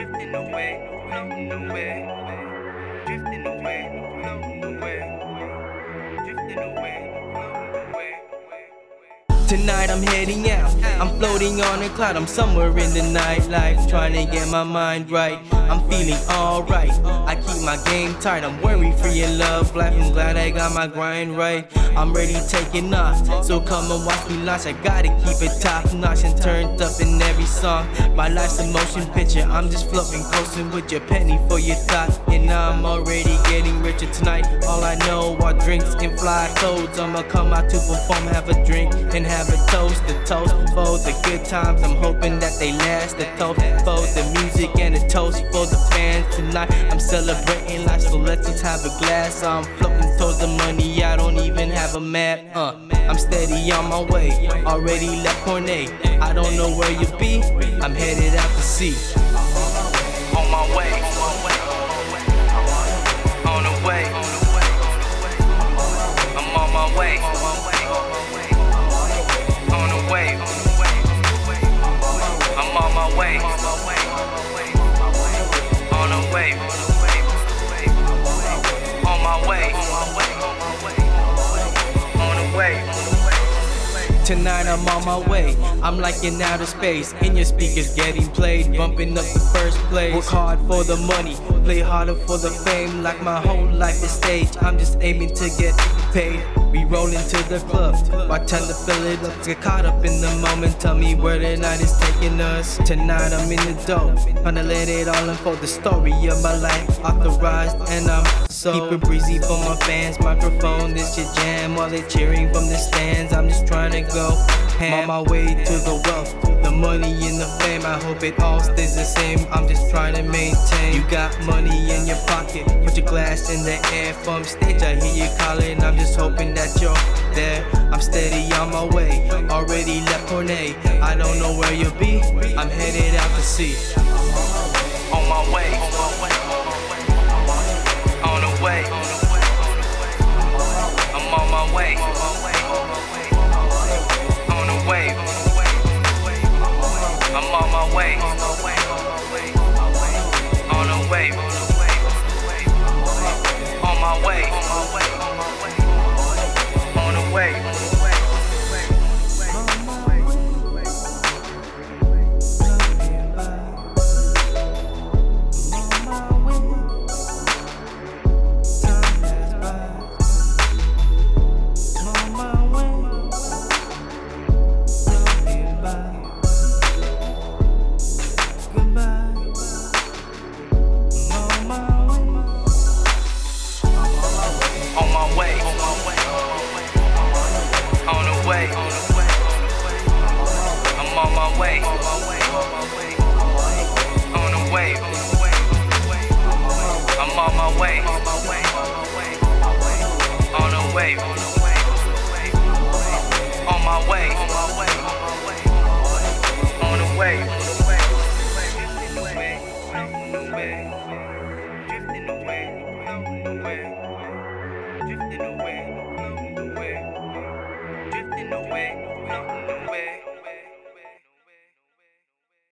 Drifting away, floating away. Drifting away, floating away. Tonight I'm heading out. I'm floating on a cloud. I'm somewhere in the nightlife, trying to get my mind right. I'm feeling alright. I keep my game tight. I'm worry free in love life. I'm glad I got my grind right. I'm ready taking off. So come and watch me launch. I gotta keep it top notch and turned up in every song. My life's a motion picture. I'm just floating, coasting with your penny for your thought. And I'm already getting richer tonight. All I know are drinks and fly clothes. I'ma come out to perform, have a drink and have a toast. The toast for the good times. I'm hoping that they last. The toast for the music and the toast for the fans tonight. I'm celebrating life, so let's just have a glass. I'm floating towards the money. I don't even have a map. Uh, I'm steady on my way. Already left Cornet. I don't know where you be. I'm headed out to sea. Tonight I'm on my way. I'm like in outer space. In your speakers getting played. Bumping up the first place. Work hard for the money. Play harder for the fame. Like my whole life is stage. I'm just aiming to get paid. We roll into the club. Bartender fill it up. Get caught up in the moment. Tell me where the night is taking us. Tonight I'm in the dope. to let it all unfold. The story of my life. Authorized and I'm so keep it breezy for my fans. Microphone, this your jam. While they cheering from the stands. I'm just trying to go ham. On my way to the wealth, the money and the fame. I hope it all stays the same. I'm just trying to maintain. You got money in your pocket, put your glass in the air from stage. I hear you calling. I'm just hoping that you're there. I'm steady on my way. Already left Cornet. I don't know where you'll be. I'm headed out to sea. On my way. On way. On the way. I'm on my way. On the way. On my way. On the way.